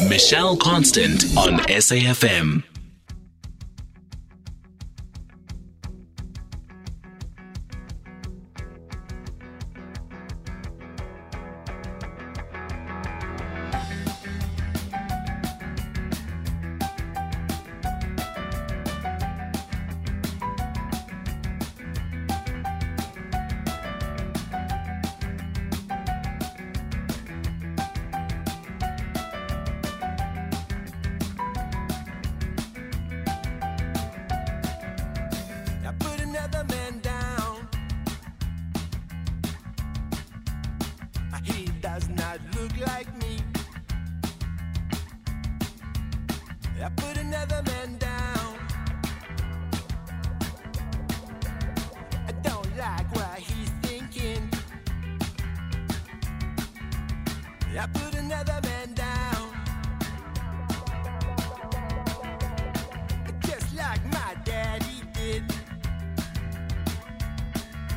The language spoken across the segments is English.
Michelle Constant on SAFM. I put another man down. I don't like what he's thinking. I put another man down. Just like my daddy did.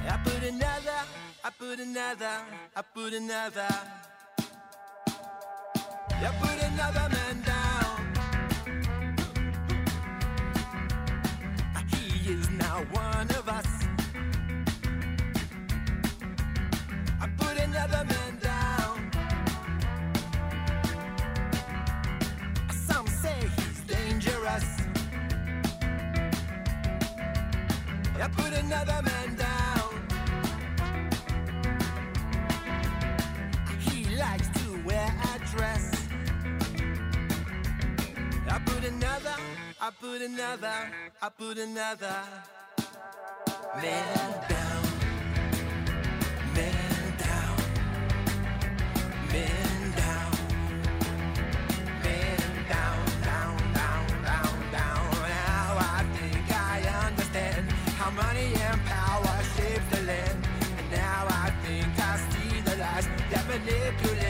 I put another, I put another, I put another. I put another man another man down. He likes to wear a dress. I put another, I put another, I put another man down. Manipulate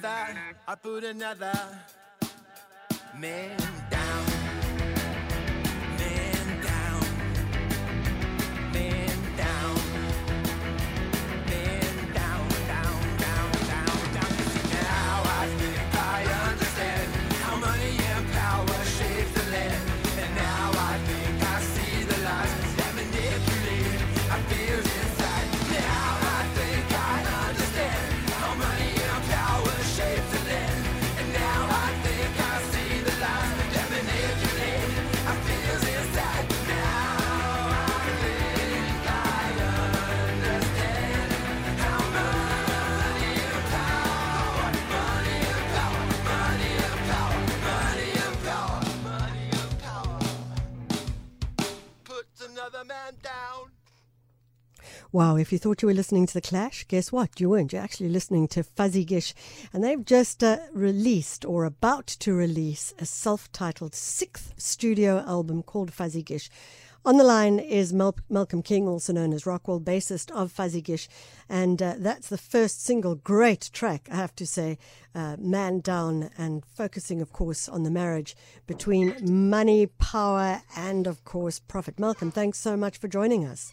another, I put another man. Man if you thought you were listening to The Clash, guess what? You weren't. You're actually listening to Fuzigish. And they've just uh, released or about to release a self titled sixth studio album called Fuzigish. On the line is Mel- Malcolm King, also known as Rockwell, bassist of Fuzigish. And uh, that's the first single. Great track, I have to say. Uh, Man Down, and focusing, of course, on the marriage between money, power, and, of course, profit. Malcolm, thanks so much for joining us.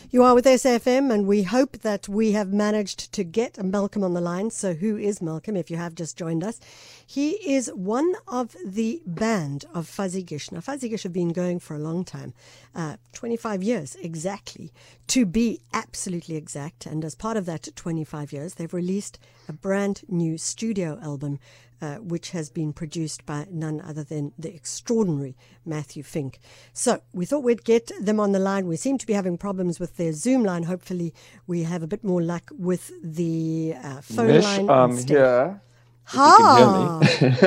You are with SFM, and we hope that we have managed to get Malcolm on the line. So, who is Malcolm if you have just joined us? He is one of the band of Fuzigish. Now, Fuzzy Gish have been going for a long time uh, 25 years exactly, to be absolutely exact. And as part of that 25 years, they've released a brand new studio album uh, which has been produced by none other than the extraordinary Matthew Fink. So we thought we'd get them on the line. We seem to be having problems with their Zoom line. Hopefully, we have a bit more luck with the uh, phone Mish, line. um, instead. here. Ha!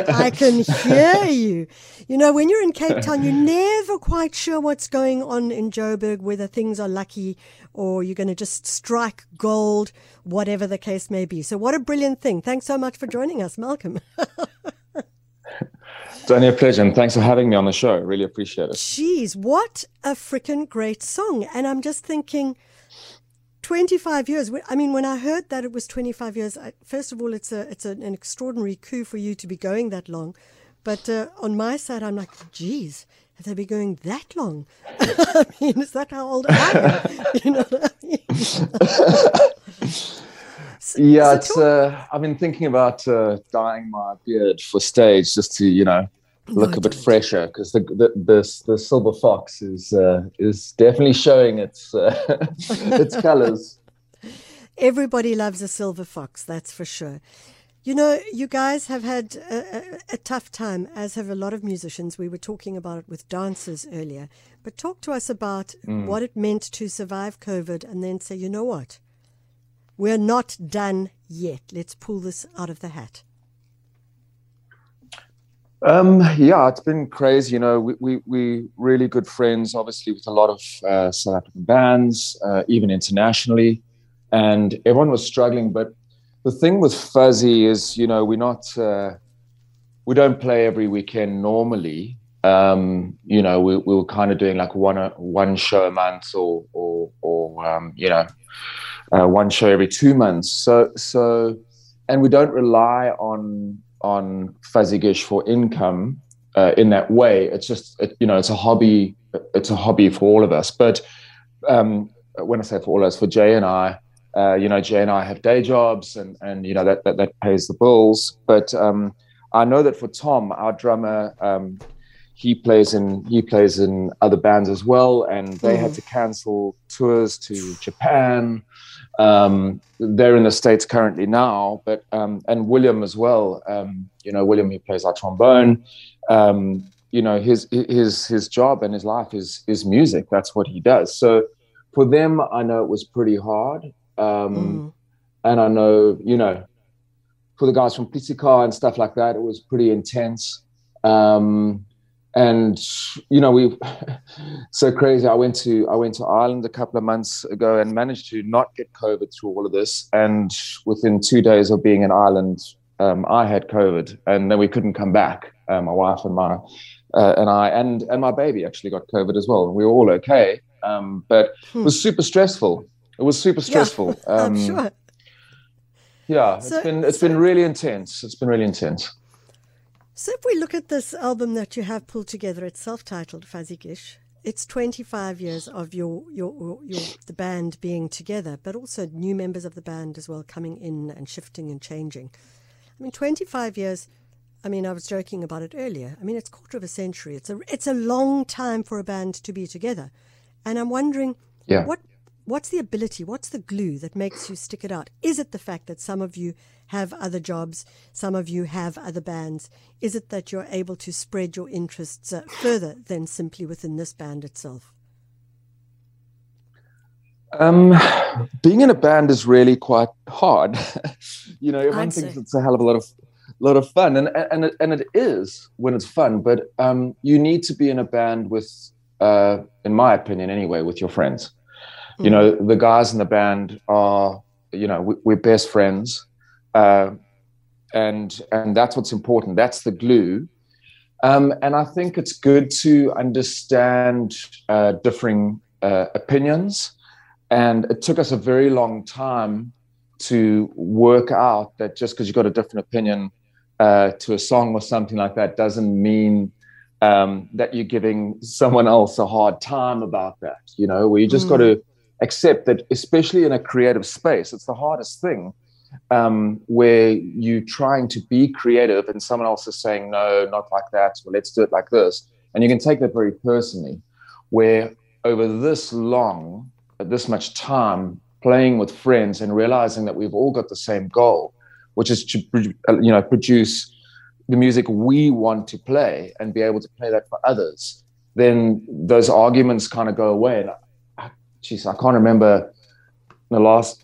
I can hear you. You know, when you're in Cape Town, you're never quite sure what's going on in Joburg, whether things are lucky or you're going to just strike gold, whatever the case may be. So, what a brilliant thing. Thanks so much for joining us, Malcolm. It's only a pleasure, and thanks for having me on the show. Really appreciate it. Jeez, what a freaking great song. And I'm just thinking, 25 years. I mean, when I heard that it was 25 years, I, first of all, it's a it's an, an extraordinary coup for you to be going that long. But uh, on my side, I'm like, geez, have they been going that long? I mean, is that how old I am? you know what I mean? Yeah, so it's. Uh, I've been thinking about uh, dyeing my beard for stage, just to you know look No, a bit don't. fresher, because the, the the the silver fox is uh, is definitely showing its uh, its colours. Everybody loves a silver fox, that's for sure. You know, you guys have had a, a, a tough time, as have a lot of musicians. We were talking about it with dancers earlier. But talk to us about what it meant to survive COVID and then say, you know what? We're not done yet. Let's pull this out of the hat. Um, yeah, it's been crazy. You know, we, we, we really good friends, obviously, with a lot of uh, South African bands, uh, even internationally. And everyone was struggling. But the thing with Fuzzy is, you know, we're not, uh, we don't play every weekend normally. Um, you know, we, we were kind of doing like one, one show a month or, or, or um, you know, uh, one show every two months. So, so, and we don't rely on on Fuzigish for income uh, in that way. It's just, it, you know, it's a hobby. It's a hobby for all of us. But um, when I say for all of us, for Jay and I, uh, you know, Jay and I have day jobs, and and you know that that, that pays the bills. But um, I know that for Tom, our drummer, um, he plays in he plays in other bands as well, and they had to cancel tours to Japan. Um, they're in the states currently now, but um, and William as well. Um, you know, William he plays our trombone. Um, you know, his his his job and his life is is music. That's what he does. So for them, I know it was pretty hard. Um, And I know, you know, for the guys from Pitsika and stuff like that, it was pretty intense. Um, and you know, we so crazy. I went to I went to Ireland a couple of months ago and managed to not get COVID through all of this. And within two days of being in Ireland, um, I had COVID, and then we couldn't come back. Uh, my wife and my uh, and I and and my baby actually got COVID as well. and We were all okay, um, but it was super stressful. It was super stressful. Hmm. Yeah, Um, sure. Yeah, So- it's been it's so- been really intense. It's been really intense. So if we look at this album that you have pulled together, it's self-titled Fuzigish. It's 25 years of your, your your the band being together, but also new members of the band as well coming in and shifting and changing. I mean, 25 years. I mean, I was joking about it earlier. I mean, it's quarter of a century. It's a it's a long time for a band to be together, and I'm wondering Yeah. what what's the ability, what's the glue that makes you stick it out? Is it the fact that some of you have other jobs, some of you have other bands? Is it that you're able to spread your interests uh, further than simply within this band itself? Um, being in a band is really quite hard. you know, everyone thinks it's a hell of a lot of lot of fun, and and it, and it is when it's fun. But um, you need to be in a band with, uh, in my opinion, anyway, with your friends. You know, the guys in the band are, you know, we, we're best friends, uh, and and that's what's important. That's the glue. Um, and I think it's good to understand uh, differing uh, opinions. And it took us a very long time to work out that just because you've got a different opinion uh, to a song or something like that doesn't mean um, that you're giving someone else a hard time about that. You know, we just got to accept that, especially in a creative space, it's the hardest thing um, where you're trying to be creative and someone else is saying, no, not like that, or let's do it like this. And you can take that very personally, where over this long, this much time playing with friends and realizing that we've all got the same goal, which is to you know produce the music we want to play and be able to play that for others, then those arguments kind of go away. And I, geez, I can't remember the last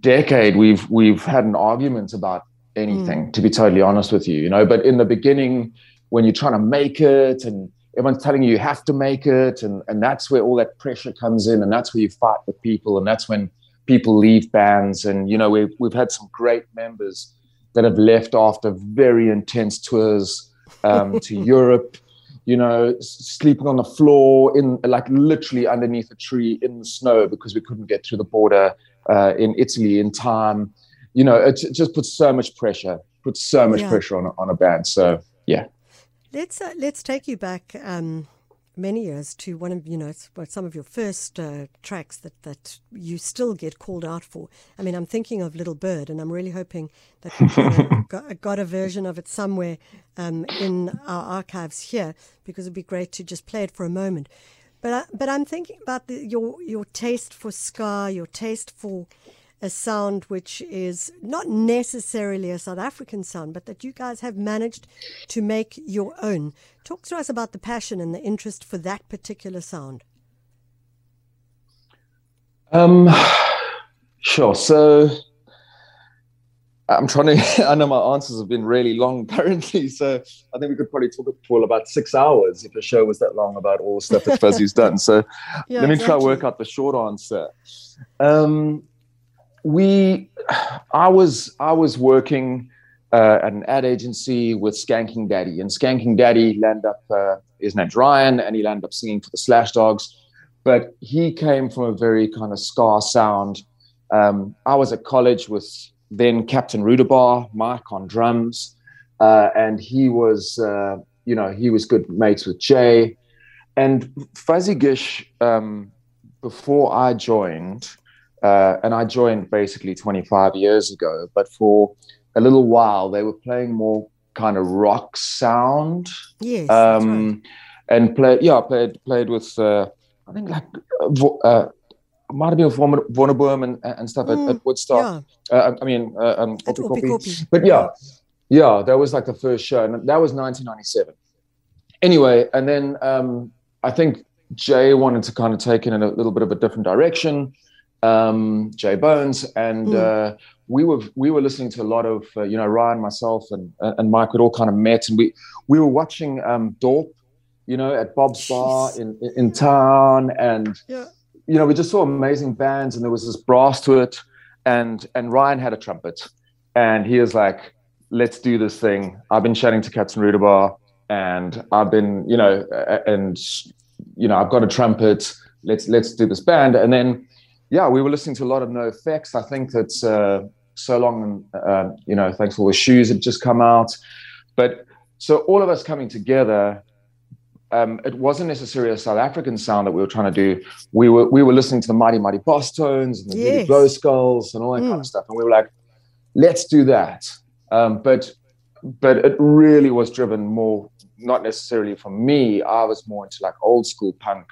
decade we've we've had an argument about anything. Mm. To be totally honest with you, you know. But in the beginning, when you're trying to make it and everyone's telling you you have to make it and, and that's where all that pressure comes in and that's where you fight with people and that's when people leave bands and you know we've, we've had some great members that have left after very intense tours um, to europe you know sleeping on the floor in like literally underneath a tree in the snow because we couldn't get through the border uh, in italy in time you know it, it just puts so much pressure puts so much yeah. pressure on, on a band so yeah Let's uh, let's take you back um, many years to one of you know some of your first uh, tracks that that you still get called out for. I mean, I'm thinking of Little Bird, and I'm really hoping that we got, got, a version of it somewhere um, in our archives here because it'd be great to just play it for a moment. But I, but I'm thinking about the, your your taste for ska, your taste for a sound which is not necessarily a South African sound, but that you guys have managed to make your own. Talk to us about the passion and the interest for that particular sound. Um, sure. So I'm trying to. I know my answers have been really long currently, so I think we could probably talk for about six hours if a show was that long about all the stuff that Fuzzy's done. So yeah, let me exactly. try to work out the short answer. Um, we i was i was working uh, at an ad agency with skanking daddy and skanking daddy landed up uh, his name's ryan and he landed up singing for the slash dogs but he came from a very kind of ska sound um, i was at college with then captain rudabar mike on drums uh, and he was uh, you know he was good mates with jay and Fuzigish um, before i joined uh, and I joined basically 25 years ago. But for a little while, they were playing more kind of rock sound. Yes. Um, right. And played, yeah, played played with uh, I think like might have been with Wonderboom and, and stuff mm, at, at, Woodstock. Yeah. Uh, I mean, uh, um, but yeah, yeah, that was like the first show, and that was 1997. Anyway, and then um, I think Jay wanted to kind of take it in a little bit of a different direction um, Jay Bones, and mm. uh, we were we were listening to a lot of uh, you know Ryan, myself, and and Mike. We'd all kind of met, and we we were watching um, Dorp, you know, at Bob's Jeez. Bar in in town, and yeah. You know we just saw amazing bands, and there was this brass to it, and and Ryan had a trumpet, and he was like, "Let's do this thing." I've been chatting to Captain Rudabar, and I've been you know, and you know I've got a trumpet. Let's let's do this band, and then yeah, we were listening to a lot of NOFX. I think that's uh, so long, uh, you know, thanks for the shoes had just come out. But so all of us coming together, um, it wasn't necessarily a South African sound that we were trying to do. We were we were listening to the Mighty Mighty Bosstones and the yes. Glow Skulls and all that mm. kind of stuff, and we were like, let's do that. Um, but but it really was driven more not necessarily from me. I was more into like old school punk.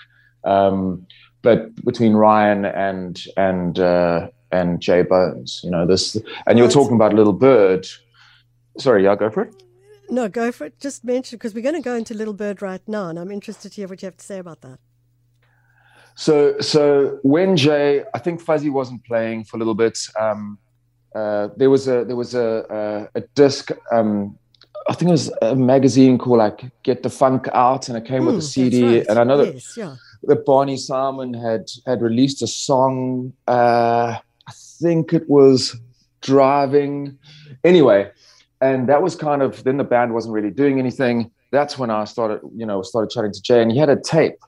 Um, but between Ryan and and uh, and Jay Bones, you know this, and you're talking about Little Bird. Sorry, yeah, go for it. No, go for it. Just mention because we're going to go into Little Bird right now, and I'm interested to hear what you have to say about that. So, so when Jay, I think Fuzzy wasn't playing for a little bit. Um, uh, there was a there was a a, a disc. Um, I think it was a magazine called like Get the Funk Out, and it came mm, with a CD. Right. And I know that yes, yeah that Barney Simon had had released a song. Uh, I think it was driving. Anyway, and that was kind of then the band wasn't really doing anything. That's when I started, you know, started chatting to Jay, and he had a tape,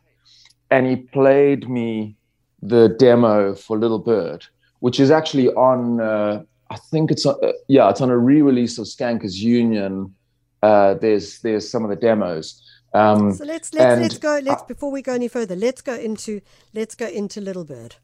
and he played me the demo for Little Bird, which is actually on. Uh, I think it's on, uh, yeah, it's on a re-release of Skankers Union. Uh, there's there's some of the demos um, so let's let's let's go. Let's before we go any further, let's go into let's go into Little Bird.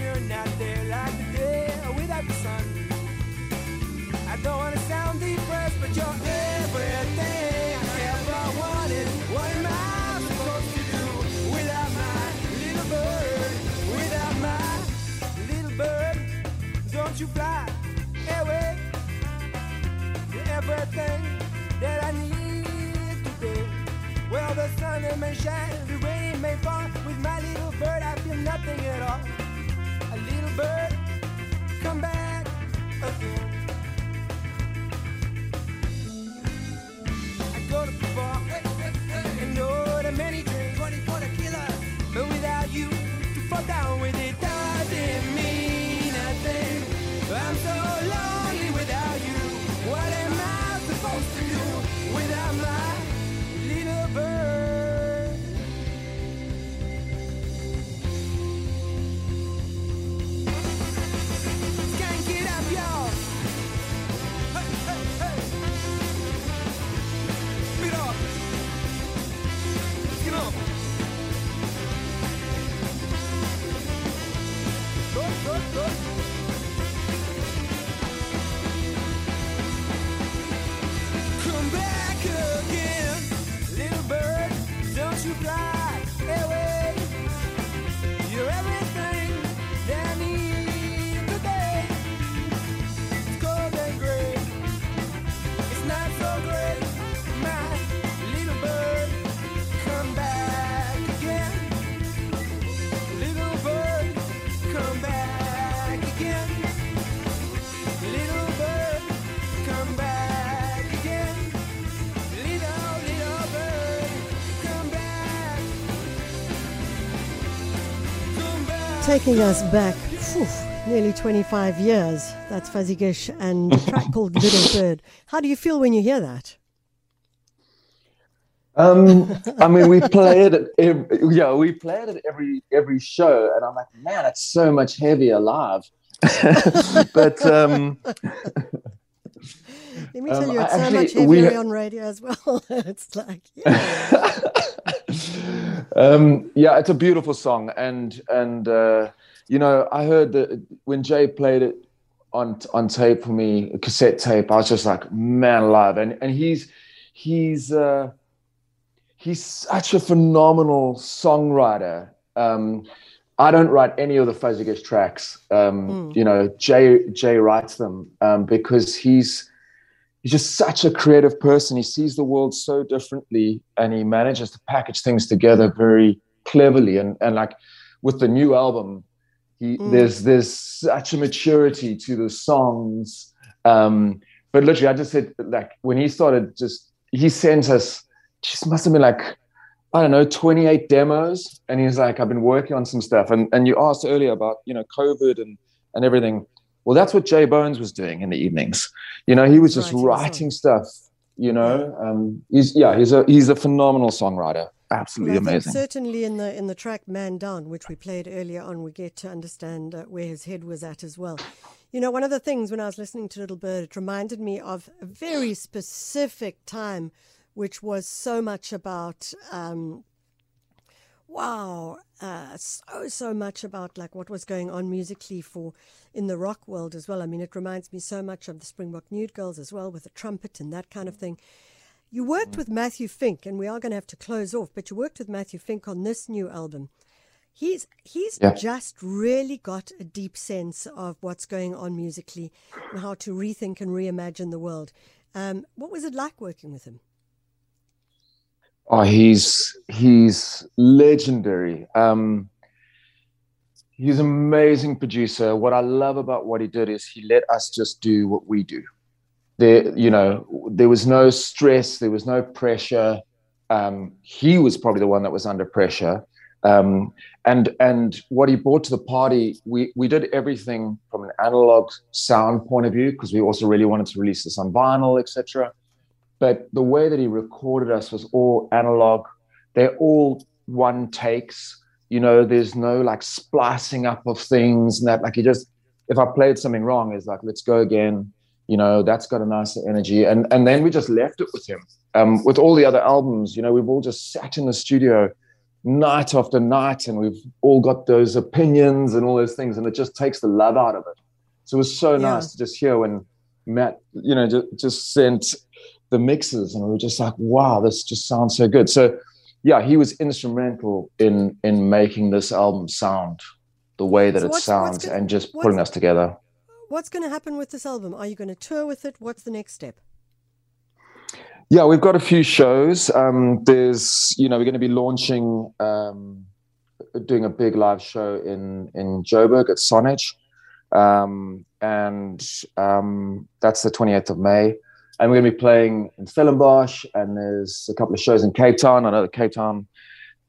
You're not there like the day without the sun. I don't wanna sound depressed, but you're everything I ever wanted. What am I supposed to do without my little bird? Without my little bird, don't you fly away? You're everything that I need today. Well, the sun may shine, the rain may fall. With my little bird, I feel nothing at all. Come back again. I go to the bar Taking us back phew, nearly 25 years. That's Fuzigish and a track called Little Bird. How do you feel when you hear that? Um, I mean, we play it. At every, yeah, we play it at every every show, and I'm like, man, it's so much heavier live. but um, Let me tell Um, you, it's so much heavier ha- on radio as well. it's like, yeah. Um, yeah, it's a beautiful song, and and uh, you know, I heard that when Jay played it on on tape for me, cassette tape, I was just like, man, alive, and and he's he's uh, he's such a phenomenal songwriter. Um, I don't write any of the Fuzigish tracks. Um, You know, Jay Jay writes them um, because he's he's just such a creative person. He sees the world so differently, and he manages to package things together very cleverly. And and like with the new album, he there's there's such a maturity to the songs. Um, but literally, I just said like when he started, just he sent us just must have been like I don't know, 28 demos. And he's like, I've been working on some stuff. And and you asked earlier about, you know, COVID and and everything. Well, that's what Jay Bones was doing in the evenings. You know, he was just Writing writing stuff, you know. Um he's yeah, he's a he's a phenomenal songwriter. Absolutely Well, amazing. certainly in the in the track "Man Down," which we played earlier on, we get to understand uh, where his head was at as well. You know, one of the things when I was listening to Little Bird, it reminded me of a very specific time, which was so much about. Um, wow, uh, so so much about like what was going on musically for in the rock world as well. I mean, it reminds me so much of the Springbok Nude Girls as well, with the trumpet and that kind of thing. You worked with Matthew Fink, and we are going to have to close off. But you worked with Matthew Fink on this new album. He's he's Yeah. just really got a deep sense of what's going on musically and how to rethink and reimagine the world. Um, what was it like working with him? Oh, he's he's legendary. Um, he's an amazing producer. What I love about what he did is he let us just do what we do. There, you know, there was no stress, there was no pressure. Um, he was probably the one that was under pressure. Um, and and what he brought to the party, we we did everything from an analog sound point of view because we also really wanted to release this on vinyl, etc but the way that he recorded us was all analog. They're all one takes. You know, there's no like splicing up of things and that. Like he just, if I played something wrong, it's like let's go again. You know, that's got a nicer energy, and and then we just left it with him. Um, with all the other albums, you know, we've all just sat in the studio night after night, and we've all got those opinions and all those things, and it just takes the love out of it. So it was so Yeah. nice to just hear when Matt, you know, just, just sent the mixes, and we were just like, wow, this just sounds so good. So yeah, he was instrumental in in making this album sound the way that So it sounds gonna- and just putting us together. What's going to happen with this album? Are you going to tour with it? What's the next step? Yeah, we've got a few shows. Um, there's, you know, we're going to be launching, um, doing a big live show in in Joburg at Sonage, um, and um, that's the 28th of May. And we're going to be playing in Stellenbosch, and there's a couple of shows in Cape Town. I know the Cape Town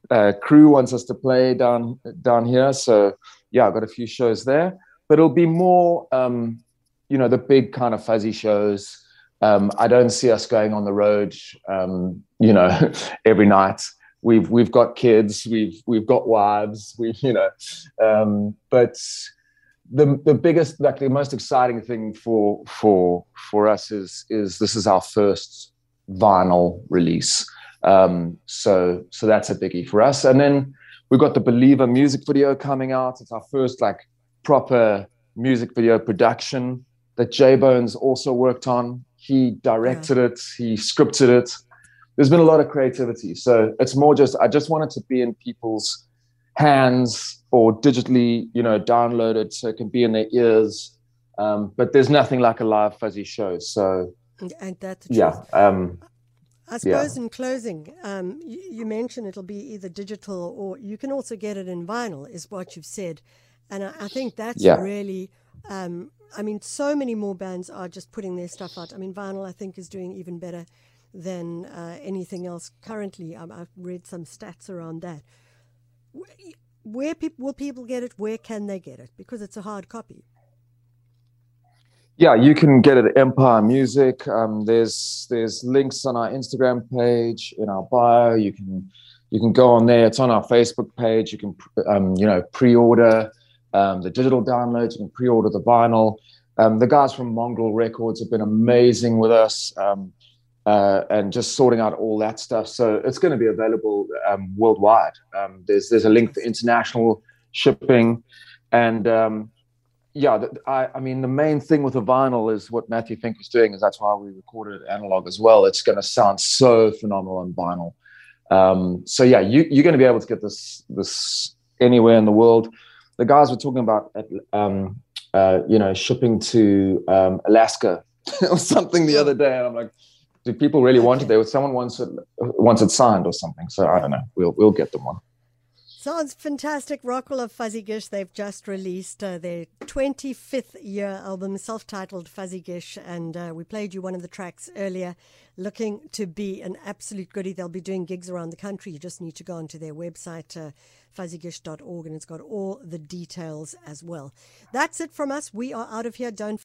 uh, crew wants us to play down down here, so yeah, I've got a few shows there. But it'll be more, um, you know, the big kind of fuzzy shows. Um, I don't see us going on the road, um, you know, every night. We've we've got kids, we've we've got wives, we you know, um, but the the biggest, like the most exciting thing for for for us is is this is our first vinyl release. Um, so so that's a biggie for us. And then we've got the Believer music video coming out. It's our first like proper music video production that J Bones also worked on. He directed it, he scripted it. There's been a lot of creativity. So it's more just I just wanted to be in people's hands or digitally, you know, downloaded so it can be in their ears. Um, but there's nothing like a live fuzzy show. So And- that's yeah, um, I suppose in closing, um, you, you mentioned it'll be either digital or you can also get it in vinyl, is what you've said. And I, I think that's Yeah. really, um, I mean, so many more bands are just putting their stuff out. I mean, vinyl, I think, is doing even better than uh, anything else currently. I've read some stats around that. Wh- Where peop will people get it? Where can they get it? Because it's a hard copy. yeah, you can get it at Empire Music. Um, there's there's links on our Instagram page in our bio. You can you can go on there. It's on our Facebook page. You can um, you know pre-order um, the digital downloads. You can pre-order the vinyl. Um, the guys from Mongrel Records have been amazing with us um, uh, and just sorting out all that stuff. So it's going to be available um, worldwide. Um, there's there's a link for international shipping, and um, yeah, th- I, I mean, the main thing with the vinyl is what Matthew Fink was doing, is that's why we recorded analog as well. It's going to sound so phenomenal on vinyl. Um, so yeah, you, you're going to be able to get this this anywhere in the world. The guys were talking about, um, uh, you know, shipping to um, Alaska or something the other day, and I'm like, do people really want it there? Someone wants it wants it signed or something. So I don't know. We'll we'll get them one. Sounds fantastic. Rockwell of Fuzigish, they've just released uh, their 25th year album, self titled Fuzigish, and uh, we played you one of the tracks earlier. Looking to be an absolute goodie. They'll be doing gigs around the country. You just need to go onto their website, uh, fuzzygish.org, and it's got all the details as well. That's it from us. We are out of here. Don't